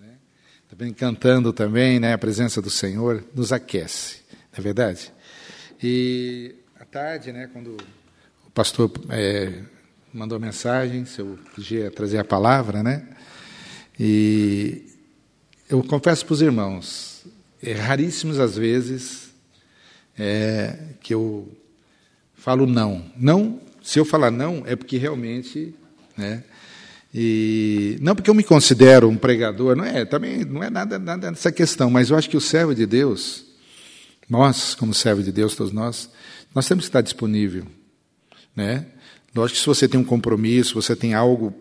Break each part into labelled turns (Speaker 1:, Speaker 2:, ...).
Speaker 1: Né? Também cantando também, né? A presença do Senhor nos aquece, não é verdade? E à tarde, né? Quando o pastor é, mandou a mensagem, se eu podia trazer a palavra, né? E eu confesso para os irmãos, é raríssimas as vezes é, que eu falo não. Não, se eu falar não, é porque realmente, né? E não porque eu me considero um pregador, não é, também não é nada, nada dessa questão, mas eu acho que o servo de Deus, nós, como servo de Deus, todos nós, nós temos que estar disponível, né? Lógico que se você tem um compromisso, você tem algo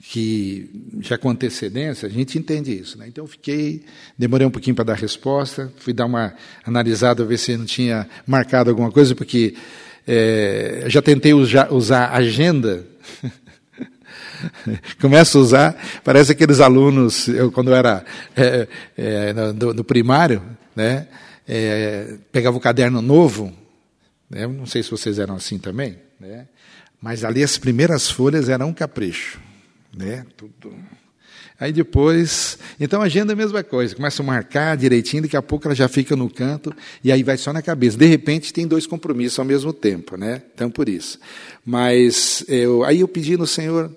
Speaker 1: que já com antecedência, a gente entende isso. Né? Então eu fiquei, demorei um pouquinho para dar resposta, fui dar uma analisada, ver se não tinha marcado alguma coisa, porque é, já tentei usar, usar agenda. Começo a usar, parece aqueles alunos, eu quando eu era é, é, primário, né, é, pegava o caderno novo, né, não sei se vocês eram assim também, né, mas ali as primeiras folhas eram um capricho. Né, tudo. Aí depois, então a agenda é a mesma coisa, começa a marcar direitinho, daqui a pouco ela já fica no canto e aí vai só na cabeça. De repente tem dois compromissos ao mesmo tempo, né? Então por isso. Mas eu, aí eu pedi no Senhor,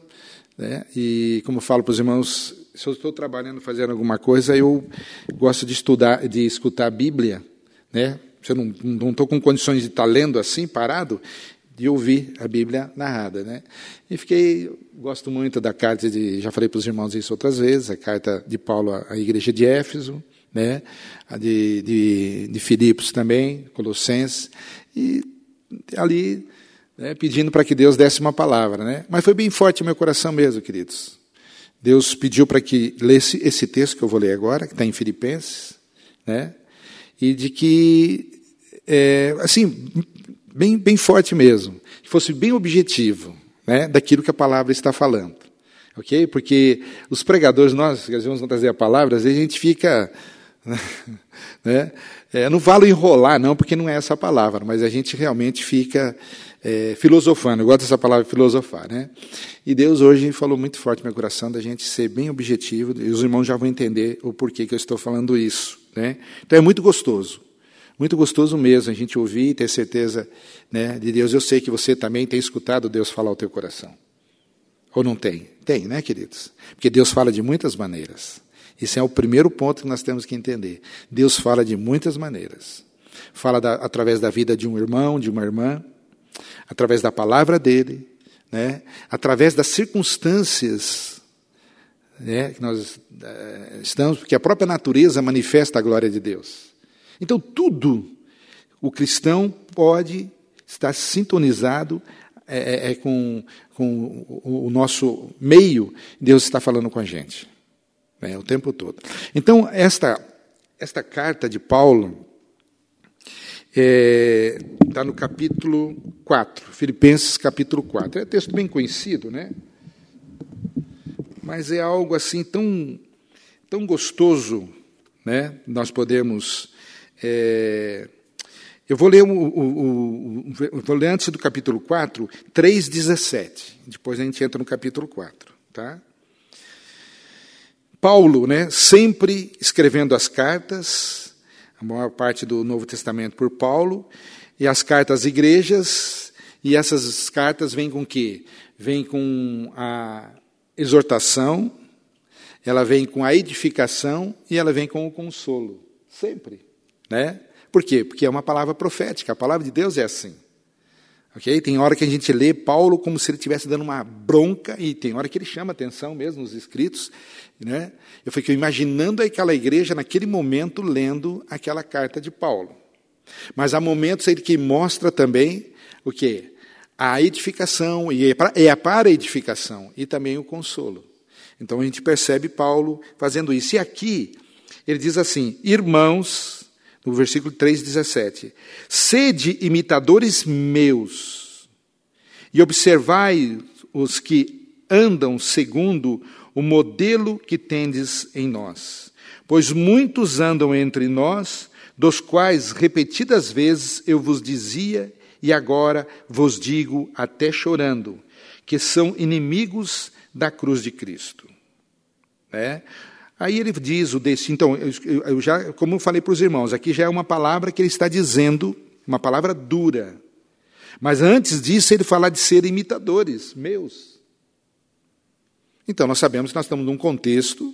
Speaker 1: né? E como eu falo para os irmãos, se eu estou trabalhando, fazendo alguma coisa, eu gosto de estudar, de escutar a Bíblia, né? Eu não estou com condições de estar lendo assim, parado, de ouvir a Bíblia narrada, né? E fiquei, gosto muito da carta de, já falei para os irmãos isso outras vezes, a carta de Paulo à igreja de Éfeso, né? A de, de, de Filipos também, Colossenses, e ali né, pedindo para que Deus desse uma palavra, né? Mas foi bem forte o meu coração mesmo, queridos. Deus pediu para que lesse esse texto que eu vou ler agora, que está em Filipenses, né? E de que, é, assim, bem, bem forte mesmo, que fosse bem objetivo né, daquilo que a palavra está falando. Ok? Porque os pregadores, nós, que às vezes vamos trazer a palavra, às vezes a gente fica. Né, é, não vale enrolar, não, porque não é essa a palavra, mas a gente realmente fica é, filosofando. Eu gosto dessa palavra filosofar. Né? E Deus hoje falou muito forte no meu coração da gente ser bem objetivo, e os irmãos já vão entender o porquê que eu estou falando isso. Né? Então é muito gostoso. Muito gostoso mesmo a gente ouvir e ter certeza né, de Deus. Eu sei que você também tem escutado Deus falar ao teu coração. Ou não tem? Tem, né, queridos? Porque Deus fala de muitas maneiras. Esse é o primeiro ponto que nós temos que entender. Deus fala de muitas maneiras. Fala da, através da vida de um irmão, de uma irmã, através da palavra dele, né, através das circunstâncias né, que nós uh, estamos, porque a própria natureza manifesta a glória de Deus. Então, tudo o cristão pode estar sintonizado é, é, com, com o, o, nosso meio, Deus está falando com a gente né, o tempo todo. Então, esta, esta carta de Paulo está é, tá no capítulo 4, Filipenses capítulo 4. É texto bem conhecido, né? Mas é algo assim tão, tão gostoso, né? Nós podemos é, eu vou ler, o, o, o, vou ler antes do capítulo 4, 3,17. Depois a gente entra no capítulo 4. Tá? Paulo, né, sempre escrevendo as cartas, a maior parte do Novo Testamento por Paulo, e as cartas às igrejas, e essas cartas vêm com o quê? Vêm com a exortação, ela vem com a edificação e ela vem com o consolo. Sempre. Né? Por quê? Porque é uma palavra profética, a palavra de Deus é assim. Okay? Tem hora que a gente lê Paulo como se ele estivesse dando uma bronca, e tem hora que ele chama atenção mesmo nos escritos. Né? Eu fiquei imaginando aquela igreja naquele momento lendo aquela carta de Paulo. Mas há momentos aí que mostra também o quê? A edificação, e é é para a edificação, e também o consolo. Então a gente percebe Paulo fazendo isso. E aqui ele diz assim: irmãos, no versículo 3, 17: Sede imitadores meus, e observai os que andam segundo o modelo que tendes em nós. Pois muitos andam entre nós, dos quais repetidas vezes eu vos dizia, e agora vos digo, até chorando, que são inimigos da cruz de Cristo. É? Aí ele diz o destino. Então, eu, já, como eu falei para os irmãos, aqui já é uma palavra que ele está dizendo, uma palavra dura. Mas antes disso, ele fala de ser imitadores meus. Então, nós sabemos que nós estamos num contexto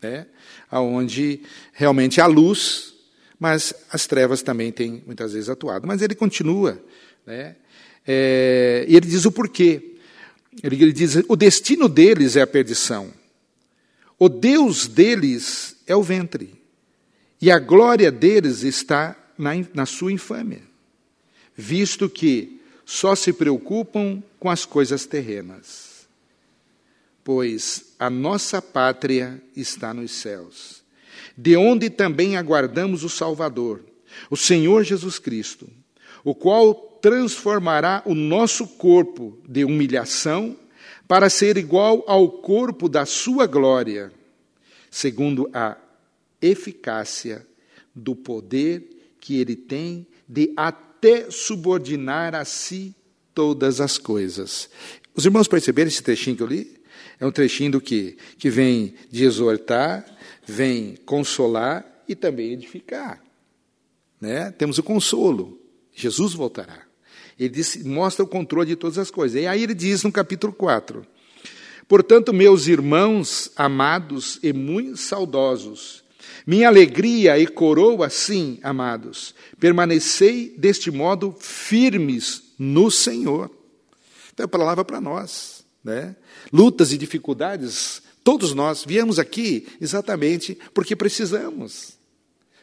Speaker 1: né, onde realmente há luz, mas as trevas também têm muitas vezes atuado. Mas ele continua. Né, é, e ele diz o porquê. Ele, ele diz: o destino deles é a perdição. O Deus deles é o ventre. E a glória deles está na, na sua infâmia, visto que só se preocupam com as coisas terrenas. Pois a nossa pátria está nos céus, de onde também aguardamos o Salvador, o Senhor Jesus Cristo, o qual transformará o nosso corpo de humilhação para ser igual ao corpo da sua glória, segundo a eficácia do poder que ele tem de até subordinar a si todas as coisas. Os irmãos perceberam esse trechinho que eu li? É um trechinho do que? Que vem de exortar, vem consolar e também edificar. Né? Temos o consolo. Jesus voltará. Ele diz, mostra o controle de todas as coisas. E aí ele diz no capítulo 4: Portanto, meus irmãos amados e muito saudosos, minha alegria e coroa, sim, amados, permanecei deste modo firmes no Senhor. Então, é palavra para nós. Né? Lutas e dificuldades, todos nós viemos aqui exatamente porque precisamos.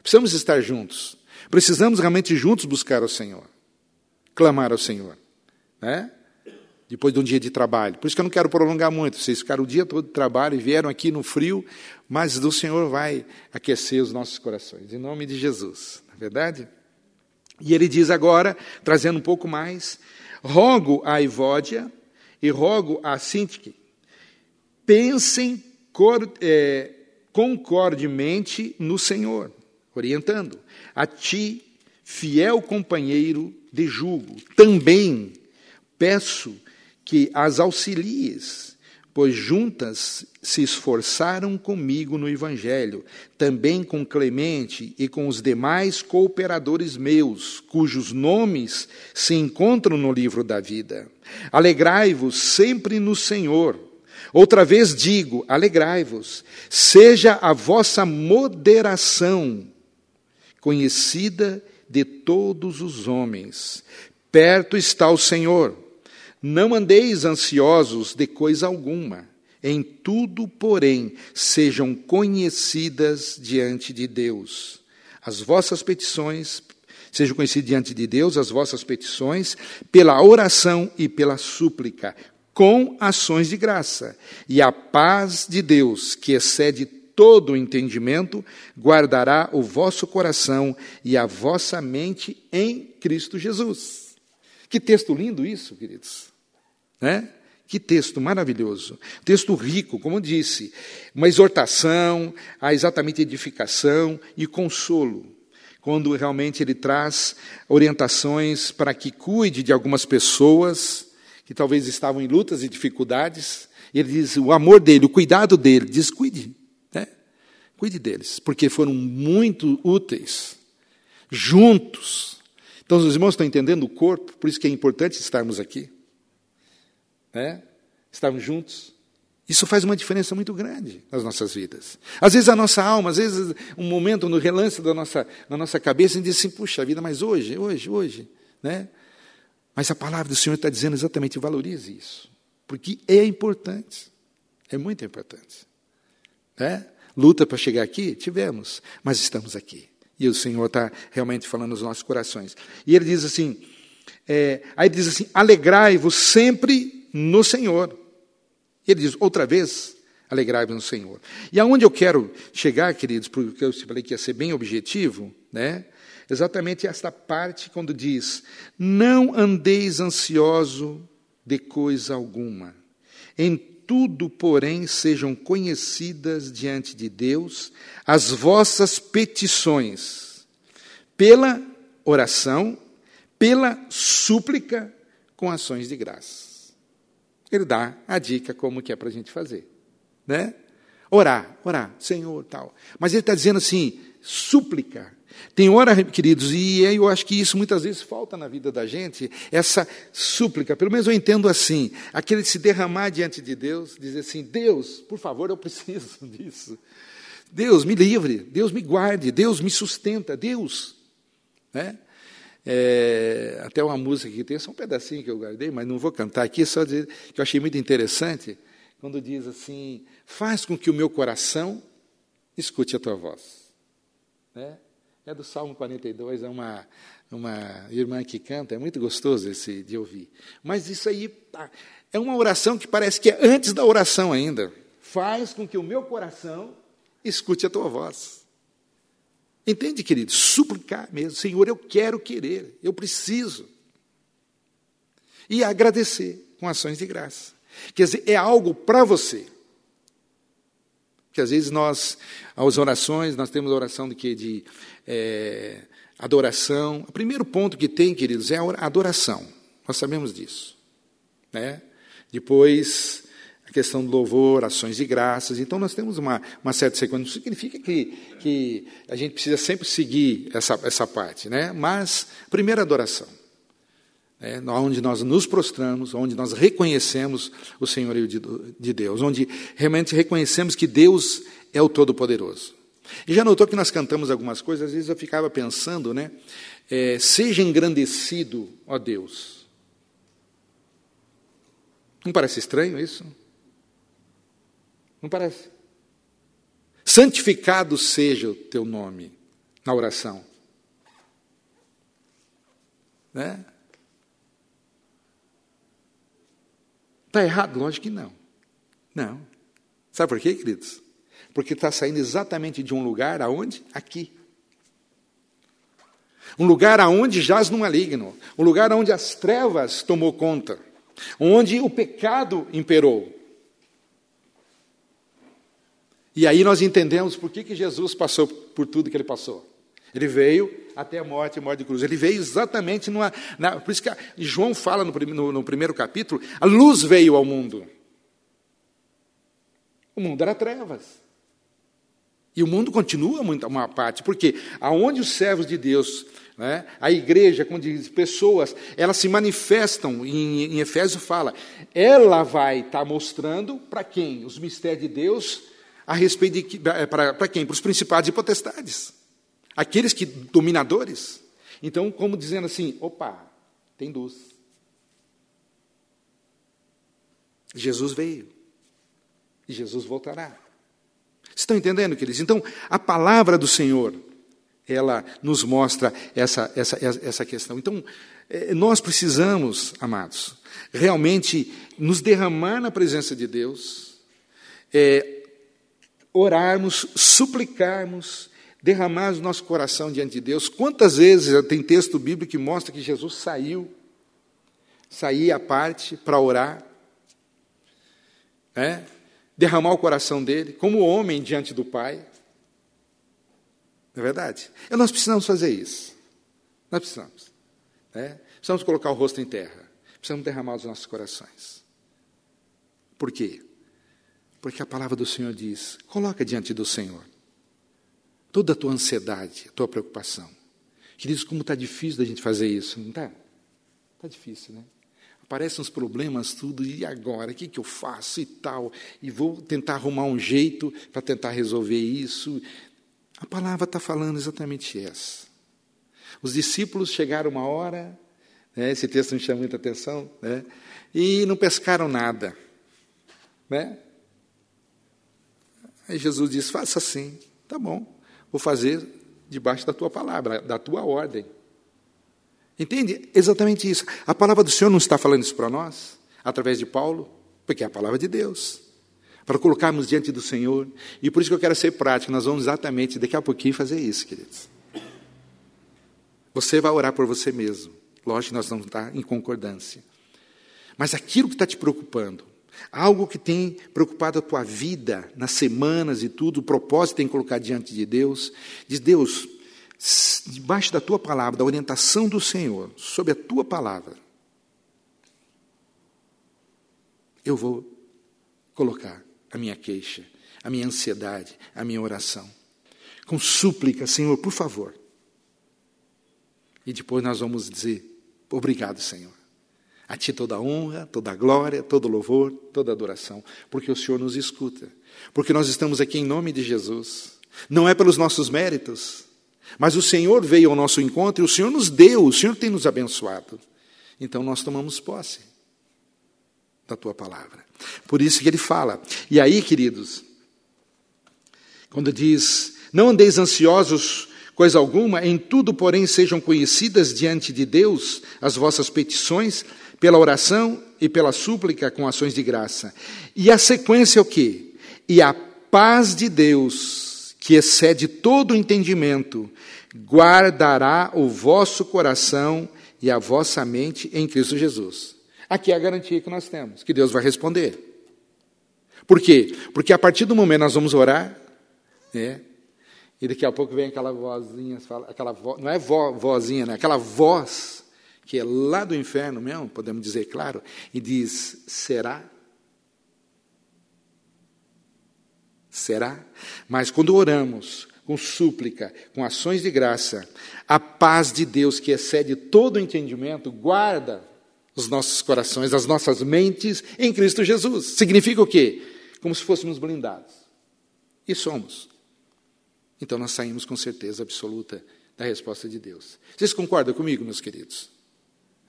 Speaker 1: Precisamos estar juntos. Precisamos realmente juntos buscar o Senhor clamar ao Senhor. Né? Depois de um dia de trabalho. Por isso que eu não quero prolongar muito. Vocês ficaram o dia todo de trabalho e vieram aqui no frio, mas o Senhor vai aquecer os nossos corações. Em nome de Jesus. Não é verdade? E ele diz agora, trazendo um pouco mais: rogo a Ivódia e rogo a Sintique, pensem é, concordemente no Senhor, orientando. A ti, fiel companheiro de julgo. Também peço que as auxilies, pois juntas se esforçaram comigo no Evangelho, também com Clemente e com os demais cooperadores meus, cujos nomes se encontram no livro da vida. Alegrai-vos sempre no Senhor. Outra vez digo: alegrai-vos, seja a vossa moderação conhecida de todos os homens. Perto está o Senhor. Não andeis ansiosos de coisa alguma. Em tudo, porém, sejam conhecidas diante de Deus. As vossas petições, sejam conhecidas diante de Deus, as vossas petições, pela oração e pela súplica, com ações de graça. E a paz de Deus, que excede todo o entendimento, guardará o vosso coração e a vossa mente em Cristo Jesus. Que texto lindo isso, queridos. Né? Que texto maravilhoso. Texto rico, como disse, uma exortação a exatamente edificação e consolo. Quando realmente ele traz orientações para que cuide de algumas pessoas que talvez estavam em lutas e dificuldades. Ele diz o amor dele, o cuidado dele, diz cuide Cuide deles, porque foram muito úteis, juntos. Então, os irmãos estão entendendo o corpo, por isso que é importante estarmos aqui, né? estarmos juntos. Isso faz uma diferença muito grande nas nossas vidas. Às vezes a nossa alma, às vezes um momento no relance da nossa, da nossa cabeça, a gente diz assim, puxa vida, mas hoje, hoje, hoje, né? Mas a palavra do Senhor está dizendo exatamente, valorize isso. Porque é importante. É muito importante. Né? Luta para chegar aqui? Tivemos, mas estamos aqui. E o Senhor está realmente falando nos nossos corações. E ele diz assim: é, aí ele diz assim: alegrai-vos sempre no Senhor. Ele diz outra vez: alegrai-vos no Senhor. E aonde eu quero chegar, queridos, porque eu falei que ia ser bem objetivo, né? Exatamente esta parte quando diz: não andeis ansioso de coisa alguma. Em tudo, porém, sejam conhecidas diante de Deus as vossas petições, pela oração, pela súplica, com ações de graça. Ele dá a dica como que é para a gente fazer. Né? Orar, orar, Senhor, tal. Mas ele está dizendo assim, súplica. Tem hora, queridos, e eu acho que isso muitas vezes falta na vida da gente, essa súplica, pelo menos eu entendo assim, aquele se derramar diante de Deus, dizer assim: Deus, por favor, eu preciso disso. Deus, me livre, Deus me guarde, Deus me sustenta, Deus. Né? É, até uma música que tem, só um pedacinho que eu guardei, mas não vou cantar aqui, só dizer que eu achei muito interessante, quando diz assim: faz com que o meu coração escute a tua voz. Né? É do Salmo 42, é uma, uma irmã que canta, é muito gostoso esse de ouvir. Mas isso aí tá, é uma oração que parece que é antes da oração ainda. Faz com que o meu coração escute a tua voz. Entende, querido? Suplicar mesmo. Senhor, eu quero querer, eu preciso. E agradecer com ações de graça. Quer dizer, é algo para você. Porque às vezes nós, as orações, nós temos a oração de que? De é, adoração. O primeiro ponto que tem, queridos, é a adoração. Nós sabemos disso. Né? Depois, a questão do louvor, ações de graças. Então, nós temos uma, uma certa sequência. Não significa que, que a gente precisa sempre seguir essa, essa parte, né? mas, primeira adoração. É, onde nós nos prostramos, onde nós reconhecemos o senhorio de, de Deus, onde realmente reconhecemos que Deus é o Todo-Poderoso. E já notou que nós cantamos algumas coisas, às vezes eu ficava pensando, né? É, seja engrandecido, ó Deus. Não parece estranho isso? Não parece? Santificado seja o teu nome na oração. Né? Está errado? Lógico que não. Não. Sabe por quê, queridos? Porque está saindo exatamente de um lugar aonde? Aqui. Um lugar aonde jaz no maligno, um lugar onde as trevas tomou conta, onde o pecado imperou. E aí nós entendemos por que, que Jesus passou por tudo que ele passou. Ele veio até a morte e morte de cruz. Ele veio exatamente numa. Na, por isso que João fala no, no, no primeiro capítulo: a luz veio ao mundo. O mundo era trevas. E o mundo continua uma parte, porque aonde os servos de Deus, né, a igreja, como diz, pessoas, elas se manifestam, em, em Efésio fala, ela vai estar tá mostrando para quem? Os mistérios de Deus a respeito de para quem? Para os principados e potestades. Aqueles que dominadores. Então, como dizendo assim, opa, tem luz. Jesus veio. E Jesus voltará. Estão entendendo, queridos? Então, a palavra do Senhor, ela nos mostra essa, essa, essa questão. Então, eh, nós precisamos, amados, realmente nos derramar na presença de Deus, é, orarmos, suplicarmos, derramarmos nosso coração diante de Deus. Quantas vezes tem texto bíblico que mostra que Jesus saiu, saía à parte para orar, né? derramar o coração dele, como homem diante do Pai. Não é verdade? E nós precisamos fazer isso. Nós precisamos. Né? Precisamos colocar o rosto em terra. Precisamos derramar os nossos corações. Por quê? Porque a palavra do Senhor diz: coloca diante do Senhor toda a tua ansiedade, a tua preocupação. Queridos, como está difícil da gente fazer isso, não está? Está difícil, né? Aparecem os problemas, tudo, e agora? O que, que eu faço e tal? E vou tentar arrumar um jeito para tentar resolver isso. A palavra está falando exatamente essa. Os discípulos chegaram uma hora, né, esse texto me chama muita atenção, né, e não pescaram nada. Né? Aí Jesus diz: faça assim, tá bom, vou fazer debaixo da tua palavra, da tua ordem. Entende? Exatamente isso. A palavra do Senhor não está falando isso para nós, através de Paulo, porque é a palavra de Deus. Para colocarmos diante do Senhor. E por isso que eu quero ser prático, nós vamos exatamente daqui a pouquinho fazer isso, queridos. Você vai orar por você mesmo. Lógico que nós vamos estar em concordância. Mas aquilo que está te preocupando, Algo que tem preocupado a tua vida nas semanas e tudo, o propósito tem que colocar diante de Deus. Diz, Deus, debaixo da tua palavra, da orientação do Senhor, sobre a tua palavra, eu vou colocar a minha queixa, a minha ansiedade, a minha oração. Com súplica, Senhor, por favor. E depois nós vamos dizer: Obrigado, Senhor. A Ti toda a honra, toda a glória, todo louvor, toda adoração, porque o Senhor nos escuta. Porque nós estamos aqui em nome de Jesus. Não é pelos nossos méritos, mas o Senhor veio ao nosso encontro e o Senhor nos deu, o Senhor tem nos abençoado. Então nós tomamos posse da tua palavra. Por isso que ele fala. E aí, queridos, quando diz: Não andeis ansiosos coisa alguma, em tudo, porém, sejam conhecidas diante de Deus as vossas petições, pela oração e pela súplica com ações de graça. E a sequência é o quê? E a paz de Deus, que excede todo o entendimento, guardará o vosso coração e a vossa mente em Cristo Jesus. Aqui é a garantia que nós temos, que Deus vai responder. Por quê? Porque a partir do momento nós vamos orar, né? E daqui a pouco vem aquela vozinha, aquela vo, não é vo, vozinha, né? Aquela voz que é lá do inferno mesmo, podemos dizer claro, e diz: será? Será? Mas quando oramos com súplica, com ações de graça, a paz de Deus que excede todo entendimento guarda os nossos corações, as nossas mentes em Cristo Jesus. Significa o quê? Como se fôssemos blindados. E somos. Então nós saímos com certeza absoluta da resposta de Deus. Vocês concordam comigo, meus queridos?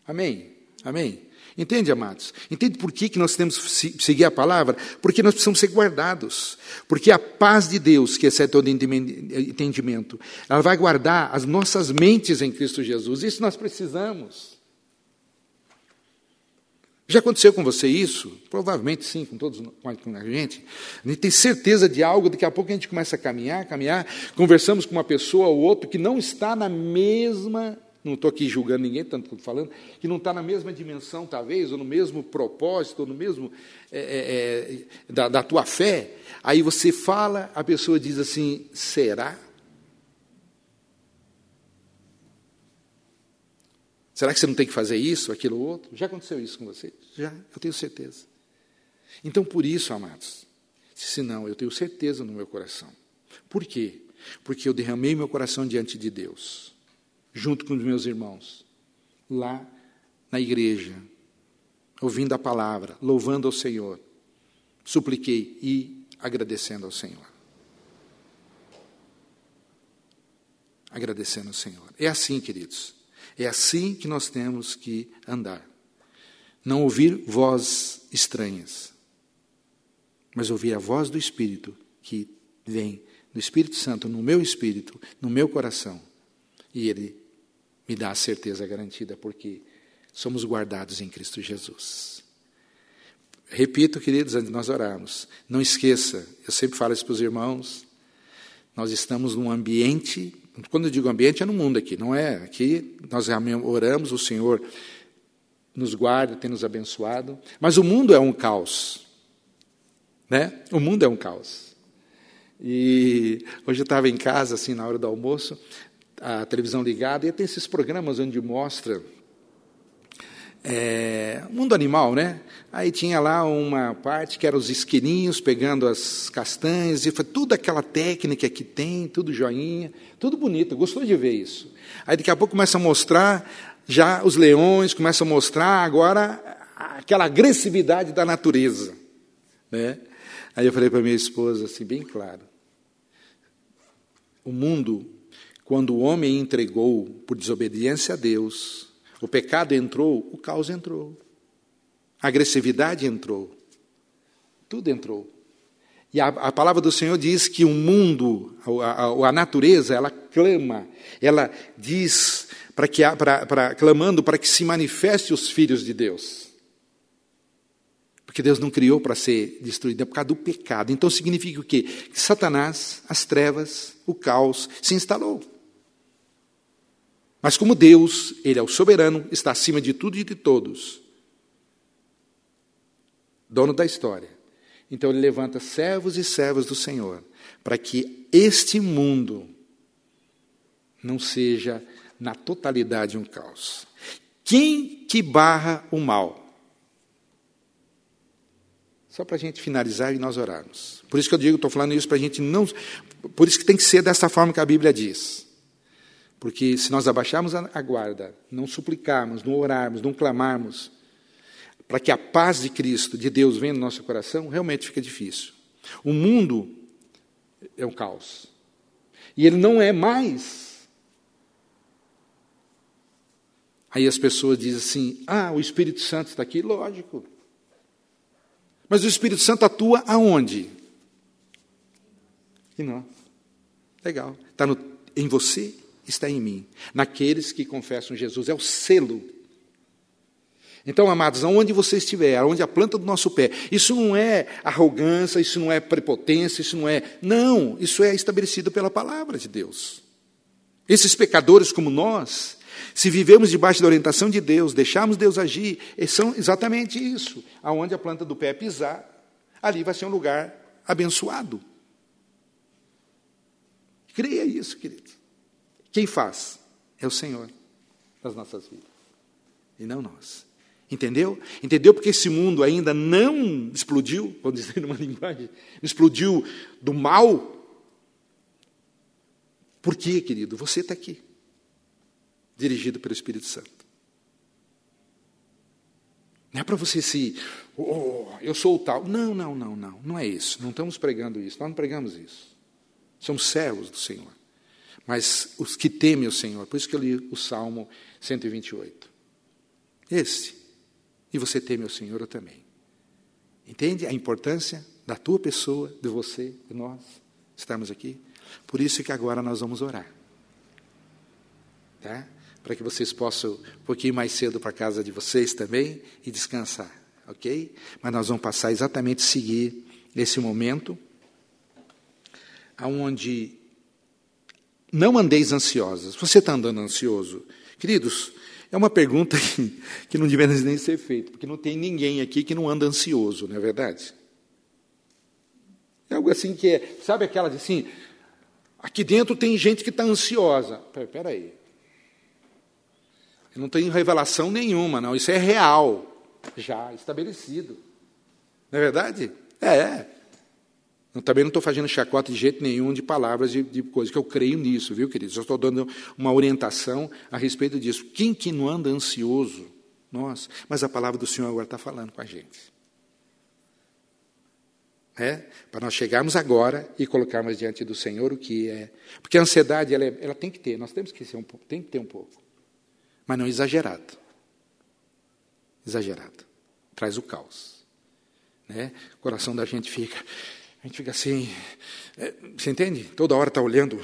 Speaker 1: Amém? Amém? Entende, amados? Entende por que, que nós temos que seguir a palavra? Porque nós precisamos ser guardados. Porque a paz de Deus, que excede todo entendimento, ela vai guardar as nossas mentes em Cristo Jesus. Isso nós precisamos. Já aconteceu com você isso? Provavelmente sim, com todos com a gente. A gente tem certeza de algo, daqui a pouco a gente começa a caminhar, caminhar, conversamos com uma pessoa ou outra que não está na mesma, não estou aqui julgando ninguém, tanto estou falando, que não está na mesma dimensão, talvez, ou no mesmo propósito, ou no mesmo é, é, é da, da tua fé. Aí você fala, a pessoa diz assim: será? Será que você não tem que fazer isso, aquilo, outro? Já aconteceu isso com você? Já, eu tenho certeza. Então, por isso, amados, se não, eu tenho certeza no meu coração. Por quê? Porque eu derramei meu coração diante de Deus, junto com os meus irmãos, lá na igreja, ouvindo a palavra, louvando ao Senhor, supliquei e agradecendo ao Senhor. Agradecendo ao Senhor. É assim, queridos. É assim que nós temos que andar. Não ouvir vozes estranhas, mas ouvir a voz do Espírito que vem do Espírito Santo no meu espírito, no meu coração. E ele me dá a certeza garantida, porque somos guardados em Cristo Jesus. Repito, queridos, antes de nós orarmos, não esqueça, eu sempre falo isso para os irmãos, nós estamos num ambiente quando eu digo ambiente, é no mundo aqui, não é? Aqui nós oramos, o Senhor nos guarda, tem nos abençoado, mas o mundo é um caos. Né? O mundo é um caos. E hoje eu estava em casa, assim, na hora do almoço, a televisão ligada, e tem esses programas onde mostra é, mundo animal, né? Aí tinha lá uma parte que era os esquilinhos pegando as castanhas, e foi toda aquela técnica que tem, tudo joinha, tudo bonito, gostou de ver isso. Aí daqui a pouco começa a mostrar já os leões, começa a mostrar agora aquela agressividade da natureza. Né? Aí eu falei para minha esposa assim, bem claro, o mundo, quando o homem entregou por desobediência a Deus, o pecado entrou, o caos entrou. A agressividade entrou. Tudo entrou. E a, a palavra do Senhor diz que o mundo, a, a, a natureza, ela clama, ela diz para que pra, pra, clamando para que se manifeste os filhos de Deus. Porque Deus não criou para ser destruído, é por causa do pecado. Então significa o quê? Que Satanás, as trevas, o caos se instalou. Mas como Deus, Ele é o soberano, está acima de tudo e de todos, dono da história. Então Ele levanta servos e servas do Senhor, para que este mundo não seja na totalidade um caos. Quem que barra o mal? Só para a gente finalizar e nós orarmos. Por isso que eu digo, estou falando isso para a gente não. Por isso que tem que ser dessa forma que a Bíblia diz. Porque se nós abaixarmos a guarda, não suplicarmos, não orarmos, não clamarmos, para que a paz de Cristo, de Deus, venha no nosso coração, realmente fica difícil. O mundo é um caos. E ele não é mais. Aí as pessoas dizem assim: ah, o Espírito Santo está aqui. Lógico. Mas o Espírito Santo atua aonde? Em nós. Legal. Está em você está em mim, naqueles que confessam Jesus. É o selo. Então, amados, aonde você estiver, aonde a planta do nosso pé, isso não é arrogância, isso não é prepotência, isso não é. Não, isso é estabelecido pela palavra de Deus. Esses pecadores como nós, se vivemos debaixo da orientação de Deus, deixarmos Deus agir, são exatamente isso. Aonde a planta do pé pisar, ali vai ser um lugar abençoado. Creia isso, querido. Quem faz? É o Senhor das nossas vidas. E não nós. Entendeu? Entendeu porque esse mundo ainda não explodiu, vamos dizer numa linguagem, explodiu do mal? Por quê, querido? Você está aqui, dirigido pelo Espírito Santo. Não é para você se, oh, eu sou o tal. Não, não, não, não. Não é isso. Não estamos pregando isso. Nós não pregamos isso. Somos servos do Senhor mas os que temem o Senhor. Por isso que eu li o Salmo 128. Esse. E você teme o Senhor, também. Entende a importância da tua pessoa, de você, de nós estamos aqui? Por isso que agora nós vamos orar. Tá? Para que vocês possam um pouquinho mais cedo para a casa de vocês também e descansar, ok? Mas nós vamos passar exatamente seguir esse momento aonde não andeis ansiosas. Você está andando ansioso? Queridos, é uma pergunta que, não deveria nem ser feita, porque não tem ninguém aqui que não anda ansioso, não é verdade? É algo assim que é, sabe aquela de assim, aqui dentro tem gente que está ansiosa. Espera aí. Eu não tenho revelação nenhuma, não. Isso é real, já estabelecido. Não é verdade? É, é. Eu também não estou fazendo chacota de jeito nenhum de palavras de, de coisas, que eu creio nisso, viu, queridos? Eu estou dando uma orientação a respeito disso. Quem que não anda ansioso? Nós. Mas a palavra do Senhor agora está falando com a gente. É? Para nós chegarmos agora e colocarmos diante do Senhor o que é. Porque a ansiedade, ela, é, ela tem que ter, nós temos que ser um pouco, tem que ter um pouco. Mas não exagerado. Exagerado. Traz o caos. Né? O coração da gente fica, gente fica assim, é, você entende? Toda hora está olhando.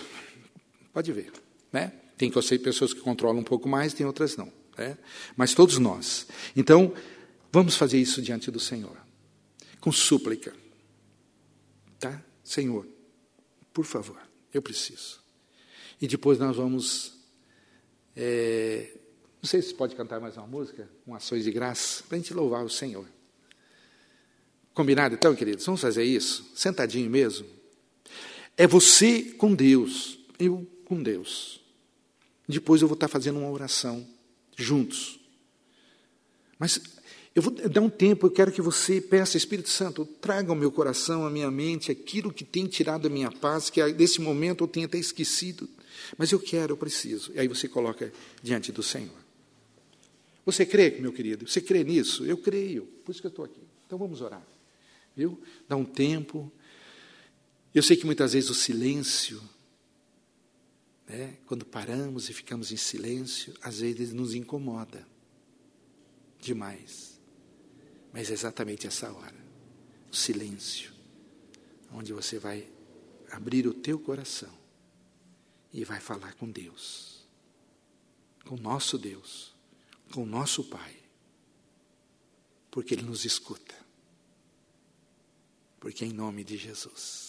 Speaker 1: Pode ver, né? Tem que ser pessoas que controlam um pouco mais, tem outras não. Né? Mas todos nós. Então, vamos fazer isso diante do Senhor, com súplica. Tá? Senhor, por favor, eu preciso. E depois nós vamos. É, não sei se pode cantar mais uma música, com ações de graça, para a gente louvar o Senhor. Combinado então, queridos? Vamos fazer isso? Sentadinho mesmo? É você com Deus, eu com Deus. Depois eu vou estar fazendo uma oração juntos. Mas eu vou dar um tempo, eu quero que você peça, Espírito Santo, traga ao meu coração, à minha mente, aquilo que tem tirado a minha paz, que nesse momento eu tenho até esquecido. Mas eu quero, eu preciso. E aí você coloca diante do Senhor. Você crê, meu querido? Você crê nisso? Eu creio, por isso que eu estou aqui. Então vamos orar. Viu? Dá um tempo. Eu sei que muitas vezes o silêncio, né, quando paramos e ficamos em silêncio, às vezes nos incomoda demais. Mas é exatamente essa hora, o silêncio, onde você vai abrir o teu coração e vai falar com Deus, com nosso Deus, com nosso Pai, porque Ele nos escuta porque é em nome de Jesus.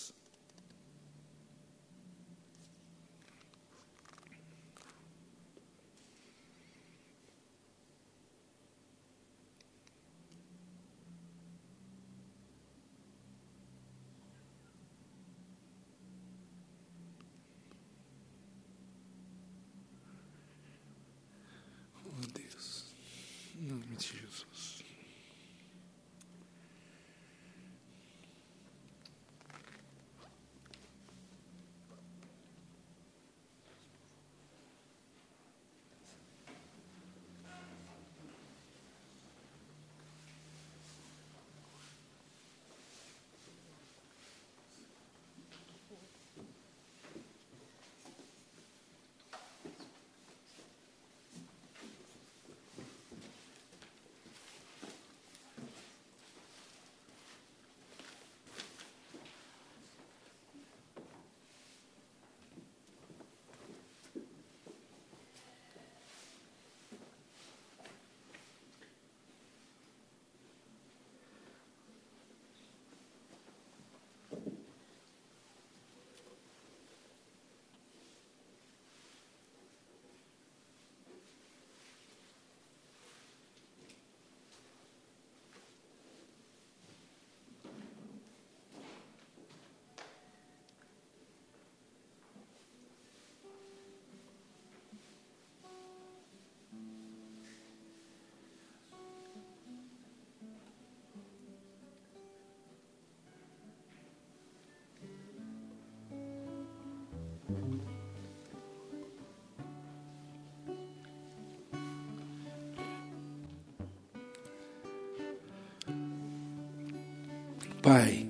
Speaker 1: Pai,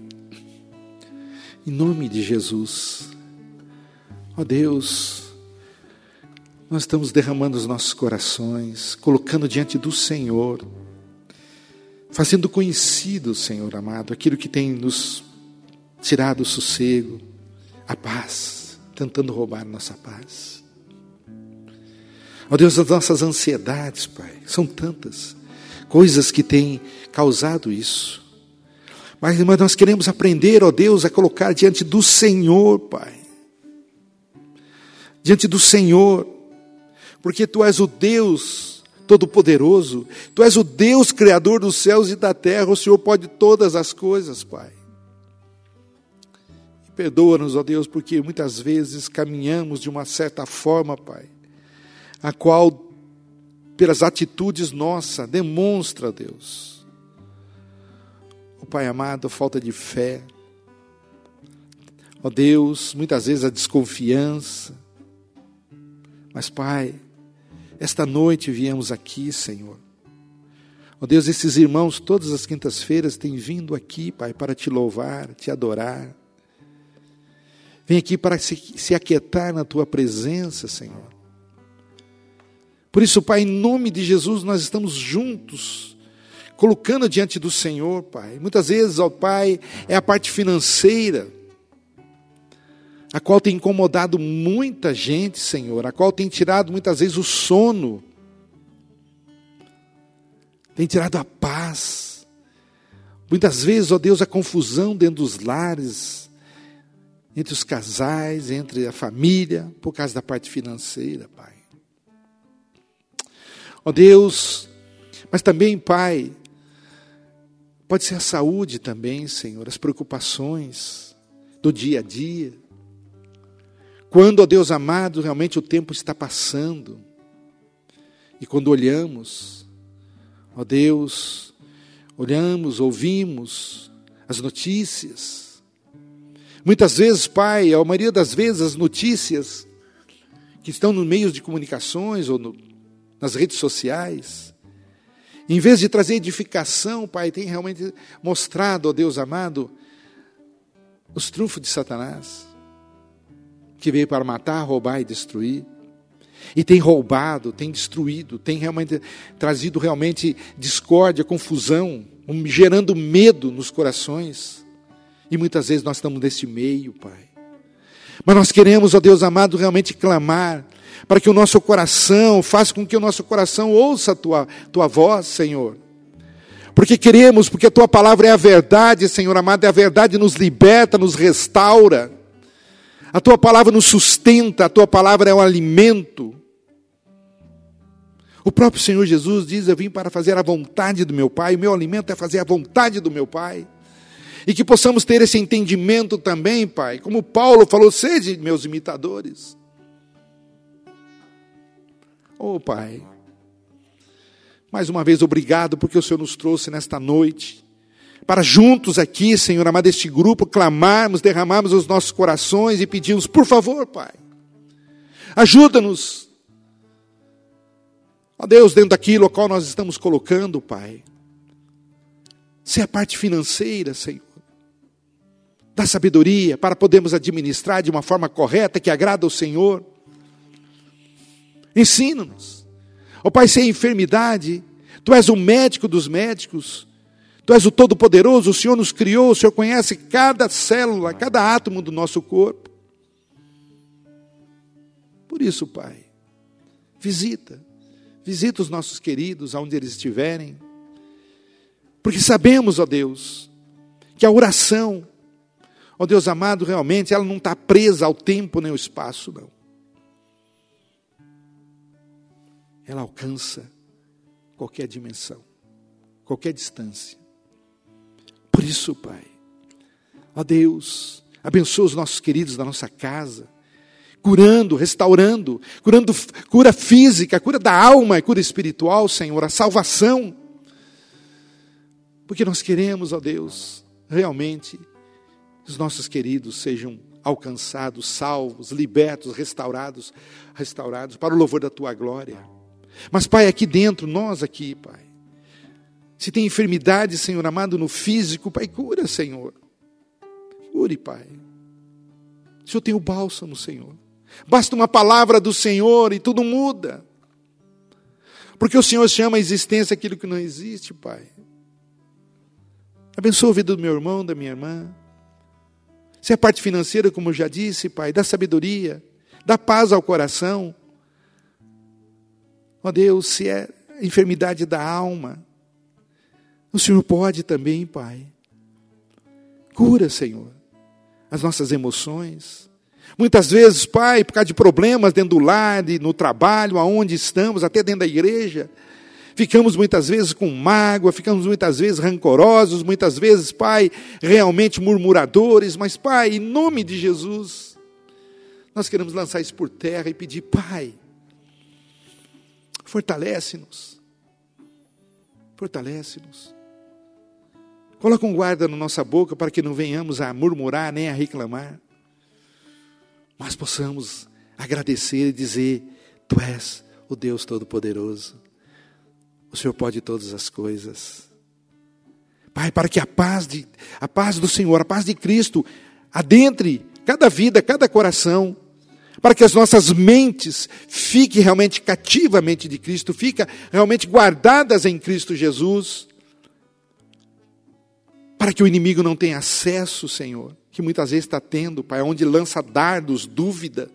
Speaker 1: em nome de Jesus, ó Deus, nós estamos derramando os nossos corações, colocando diante do Senhor, fazendo conhecido, Senhor amado, aquilo que tem nos tirado o sossego, a paz, tentando roubar nossa paz. Ó Deus, as nossas ansiedades, Pai, são tantas coisas que têm causado isso. Mas, mas nós queremos aprender, ó Deus, a colocar diante do Senhor, Pai. Diante do Senhor, porque Tu és o Deus Todo-Poderoso, Tu és o Deus Criador dos céus e da terra, o Senhor pode todas as coisas, Pai. Perdoa-nos, ó Deus, porque muitas vezes caminhamos de uma certa forma, Pai, a qual, pelas atitudes nossas, demonstra, Deus, o Pai amado, falta de fé, ó Deus, muitas vezes a desconfiança, mas, Pai, esta noite viemos aqui, Senhor. Ó Deus, esses irmãos, todas as quintas-feiras, têm vindo aqui, Pai, para te louvar, te adorar Vem aqui para se, se aquietar na tua presença, Senhor. Por isso, Pai, em nome de Jesus, nós estamos juntos, colocando diante do Senhor, Pai. Muitas vezes, ó Pai, é a parte financeira, a qual tem incomodado muita gente, Senhor, a qual tem tirado muitas vezes o sono, tem tirado a paz. Muitas vezes, ó Deus, a confusão dentro dos lares, entre os casais, entre a família, por causa da parte financeira, Pai. Ó Deus, mas também, Pai, pode ser a saúde também, Senhor, as preocupações do dia a dia. Quando, ó Deus amado, realmente o tempo está passando, e quando olhamos, ó Deus, olhamos, ouvimos as notícias, Muitas vezes, Pai, a maioria das vezes, as notícias que estão no meios de comunicações ou no, nas redes sociais, em vez de trazer edificação, Pai, tem realmente mostrado, ó Deus amado, os trunfos de Satanás, que veio para matar, roubar e destruir. E tem roubado, tem destruído, tem realmente trazido realmente discórdia, confusão, gerando medo nos corações. E muitas vezes nós estamos nesse meio, Pai. Mas nós queremos, ó Deus amado, realmente clamar para que o nosso coração, faça com que o nosso coração ouça a tua, tua voz, Senhor. Porque queremos, porque a tua palavra é a verdade, Senhor amado, é a verdade nos liberta, nos restaura. A tua palavra nos sustenta, a tua palavra é um alimento. O próprio Senhor Jesus diz: Eu vim para fazer a vontade do meu Pai, o meu alimento é fazer a vontade do meu Pai. E que possamos ter esse entendimento também, Pai. Como Paulo falou, sede meus imitadores. Oh, Pai. Mais uma vez, obrigado porque o Senhor nos trouxe nesta noite. Para juntos aqui, Senhor amado, este grupo, clamarmos, derramarmos os nossos corações e pedirmos, por favor, Pai, ajuda-nos. Ó Deus, dentro daquilo a qual nós estamos colocando, Pai. Se é a parte financeira, Senhor da sabedoria para podermos administrar de uma forma correta que agrada ao Senhor. Ensina-nos. Ó Pai, se é enfermidade, Tu és o médico dos médicos, Tu és o Todo-Poderoso, o Senhor nos criou, o Senhor conhece cada célula, cada átomo do nosso corpo. Por isso, Pai, visita, visita os nossos queridos aonde eles estiverem, porque sabemos, ó Deus, que a oração Ó Deus amado, realmente ela não está presa ao tempo nem ao espaço, não. Ela alcança qualquer dimensão, qualquer distância. Por isso, Pai, ó Deus, abençoa os nossos queridos da nossa casa, curando, restaurando, curando cura física, cura da alma, cura espiritual, Senhor, a salvação. Porque nós queremos, ó Deus, realmente os nossos queridos sejam alcançados, salvos, libertos, restaurados, restaurados para o louvor da tua glória. Mas Pai, aqui dentro, nós aqui, Pai, Se tem enfermidade, Senhor amado, no físico, Pai, cura, Senhor. Cure, Pai. O Senhor tem o bálsamo, Senhor. Basta uma palavra do Senhor e tudo muda. Porque o Senhor chama a existência aquilo que não existe, Pai. Abençoa a vida do meu irmão, da minha irmã. Se é a parte financeira, como eu já disse, Pai, dá sabedoria, dá paz ao coração. Ó Deus, se é enfermidade da alma, o Senhor pode também, Pai. Cura, Senhor, as nossas emoções. Muitas vezes, Pai, por causa de problemas dentro do lar, no trabalho, aonde estamos, até dentro da igreja, ficamos muitas vezes com mágoa, ficamos muitas vezes rancorosos, muitas vezes, Pai, realmente murmuradores, mas, Pai, em nome de Jesus, nós queremos lançar isso por terra e pedir, Pai, fortalece-nos, fortalece-nos. Coloca um guarda na nossa boca para que não venhamos a murmurar nem a reclamar mas possamos agradecer e dizer: Tu és o Deus Todo-Poderoso, o Senhor pode todas as coisas. Pai, para que a paz, de, a paz do Senhor, a paz de Cristo, adentre cada vida, cada coração, para que as nossas mentes fiquem realmente cativamente de Cristo, fiquem realmente guardadas em Cristo Jesus, para que o inimigo não tenha acesso, Senhor, que muitas vezes está tendo, Pai, onde lança dardos, dúvida.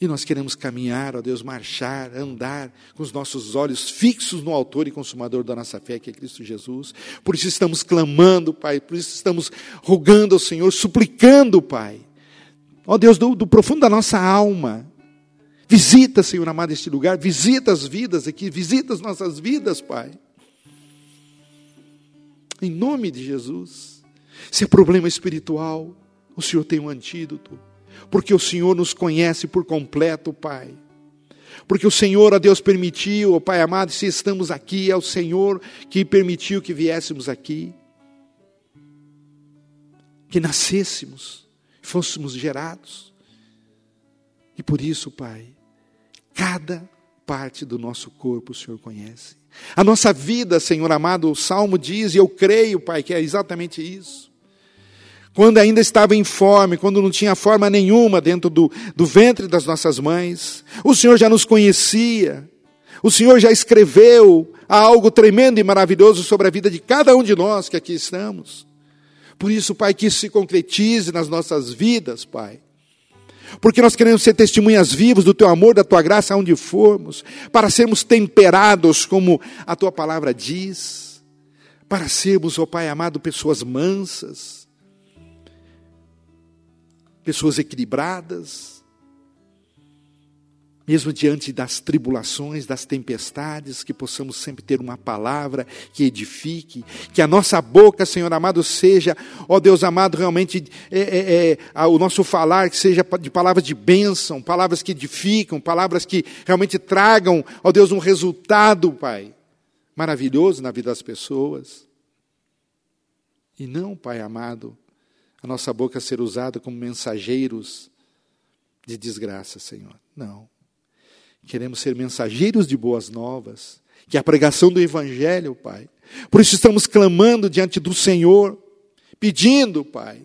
Speaker 1: E nós queremos caminhar, ó Deus, marchar, andar com os nossos olhos fixos no Autor e Consumador da nossa fé, que é Cristo Jesus. Por isso estamos clamando, Pai, por isso estamos rogando ao Senhor, suplicando, Pai. Ó Deus, do, do profundo da nossa alma, visita, Senhor amado, este lugar, visita as vidas aqui, visita as nossas vidas, Pai. Em nome de Jesus. Se é problema espiritual, o Senhor tem um antídoto. Porque o Senhor nos conhece por completo, Pai. Porque o Senhor, a Deus, permitiu, ó Pai amado, se estamos aqui, é o Senhor que permitiu que viéssemos aqui. Que nascêssemos, fôssemos gerados. E por isso, Pai, cada parte do nosso corpo o Senhor conhece. A nossa vida, Senhor amado, o Salmo diz, e eu creio, Pai, que é exatamente isso quando ainda estava informe, quando não tinha forma nenhuma dentro do, do ventre das nossas mães. O Senhor já nos conhecia. O Senhor já escreveu algo tremendo e maravilhoso sobre a vida de cada um de nós que aqui estamos. Por isso, Pai, que isso se concretize nas nossas vidas, Pai. Porque nós queremos ser testemunhas vivas do Teu amor, da Tua graça, aonde formos, para sermos temperados, como a Tua palavra diz, para sermos, ó Pai amado, pessoas mansas, pessoas equilibradas, mesmo diante das tribulações, das tempestades, que possamos sempre ter uma palavra que edifique, que a nossa boca, Senhor amado, seja, ó Deus amado, realmente é, é, é, o nosso falar que seja de palavras de bênção, palavras que edificam, palavras que realmente tragam, ó Deus, um resultado, Pai, maravilhoso na vida das pessoas. E não, Pai amado, a nossa boca ser usada como mensageiros de desgraça, Senhor. Não. Queremos ser mensageiros de boas novas, que é a pregação do Evangelho, Pai. Por isso estamos clamando diante do Senhor, pedindo, Pai,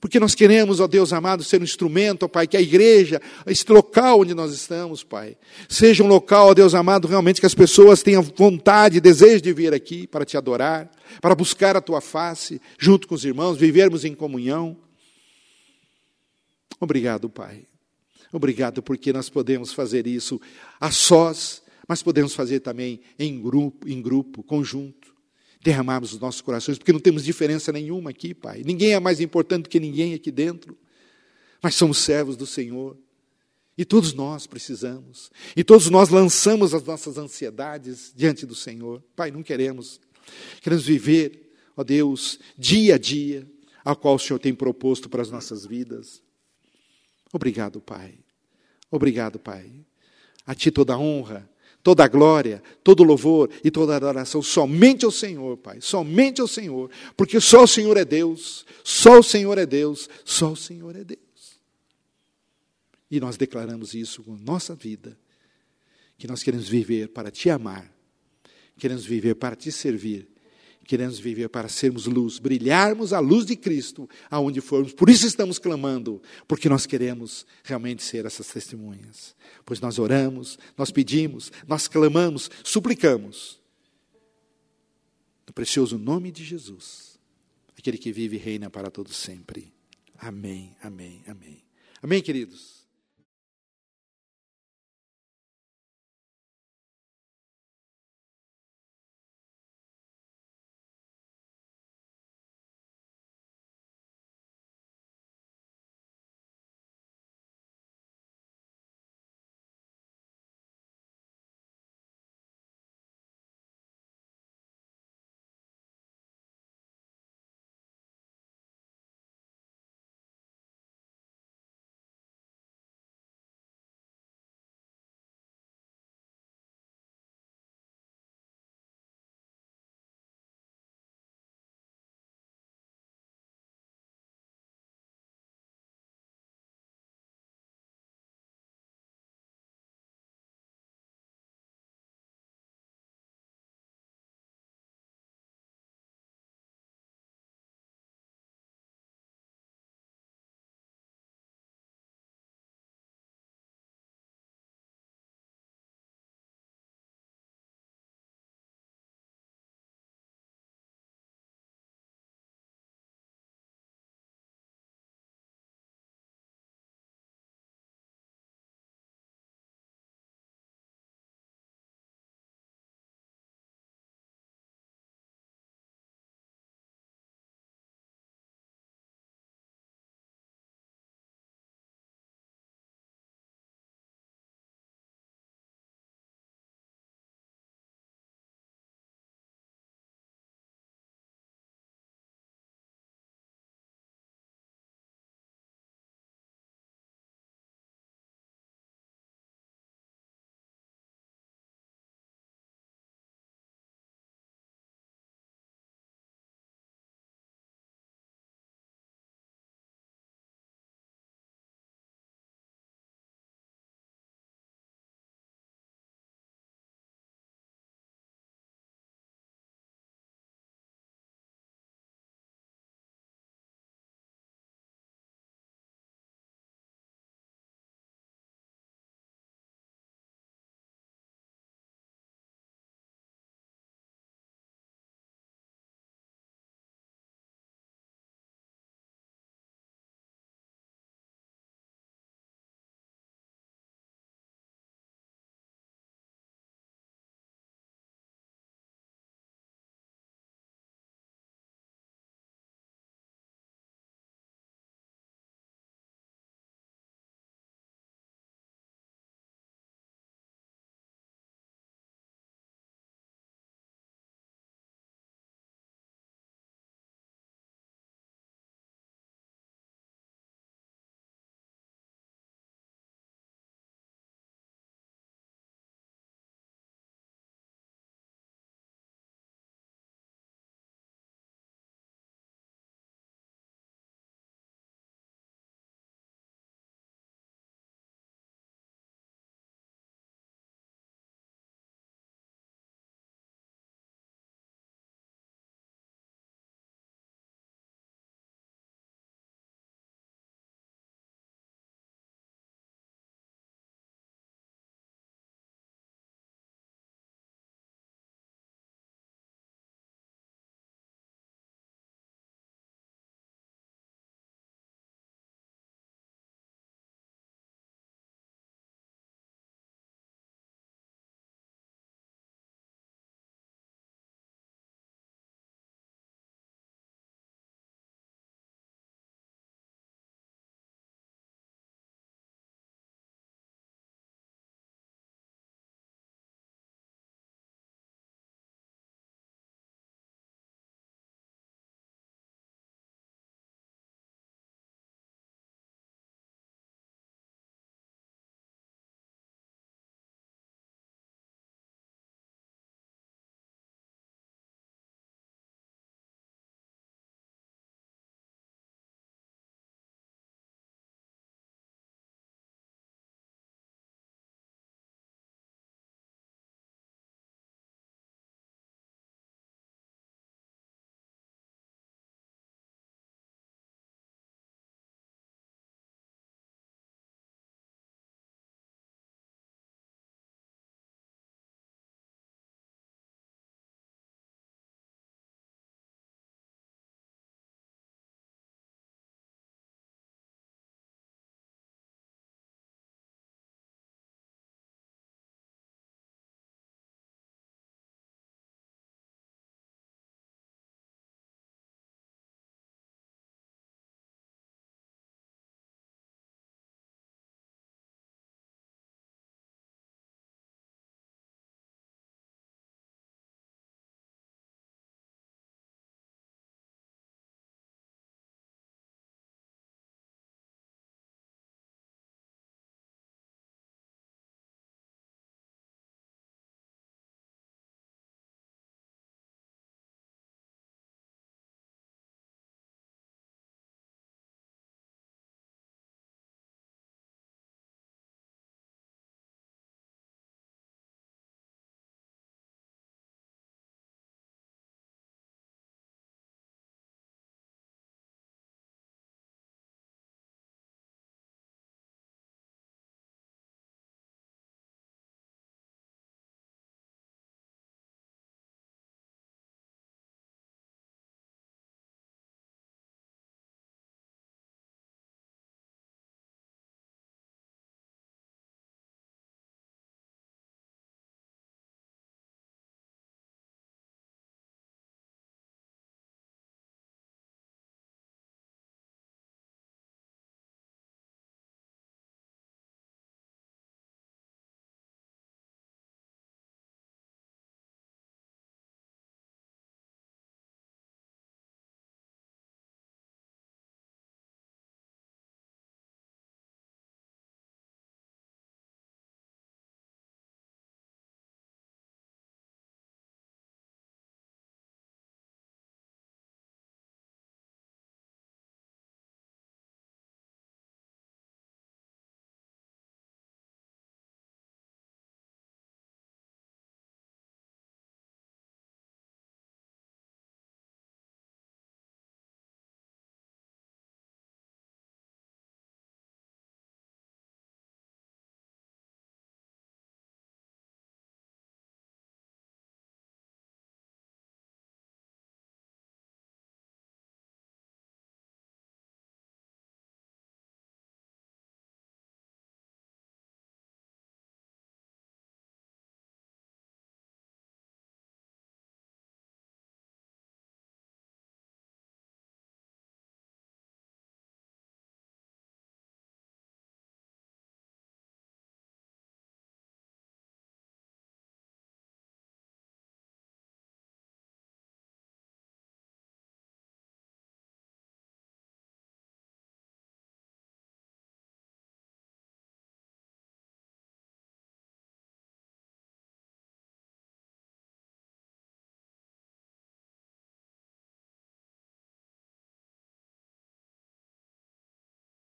Speaker 1: porque nós queremos, ó Deus amado, ser um instrumento, ó Pai, que a igreja, este local onde nós estamos, Pai, seja um local, ó Deus amado, realmente que as pessoas tenham vontade, desejo de vir aqui para te adorar, para buscar a tua face, junto com os irmãos, vivermos em comunhão. Obrigado, Pai. Obrigado porque nós podemos fazer isso a sós, mas podemos fazer também em grupo, em grupo, conjunto derramarmos os nossos corações, porque não temos diferença nenhuma aqui, Pai. Ninguém é mais importante que ninguém aqui dentro, mas somos servos do Senhor. E todos nós precisamos. E todos nós lançamos as nossas ansiedades diante do Senhor. Pai, não queremos. Queremos viver, ó Deus, dia a dia, a qual o Senhor tem proposto para as nossas vidas. Obrigado, Pai. Obrigado, Pai. A Ti toda a honra, toda a glória, todo o louvor e toda a adoração somente ao Senhor, Pai, somente ao Senhor, porque só o Senhor é Deus, só o Senhor é Deus, só o Senhor é Deus. E nós declaramos isso com nossa vida, que nós queremos viver para te amar, queremos viver para te servir, queremos viver para sermos luz, brilharmos a luz de Cristo aonde formos. Por isso estamos clamando, porque nós queremos realmente ser essas testemunhas. Pois nós oramos, nós pedimos, nós clamamos, suplicamos. No precioso nome de Jesus, aquele que vive e reina para todos sempre. Amém, amém, amém. Amém, queridos?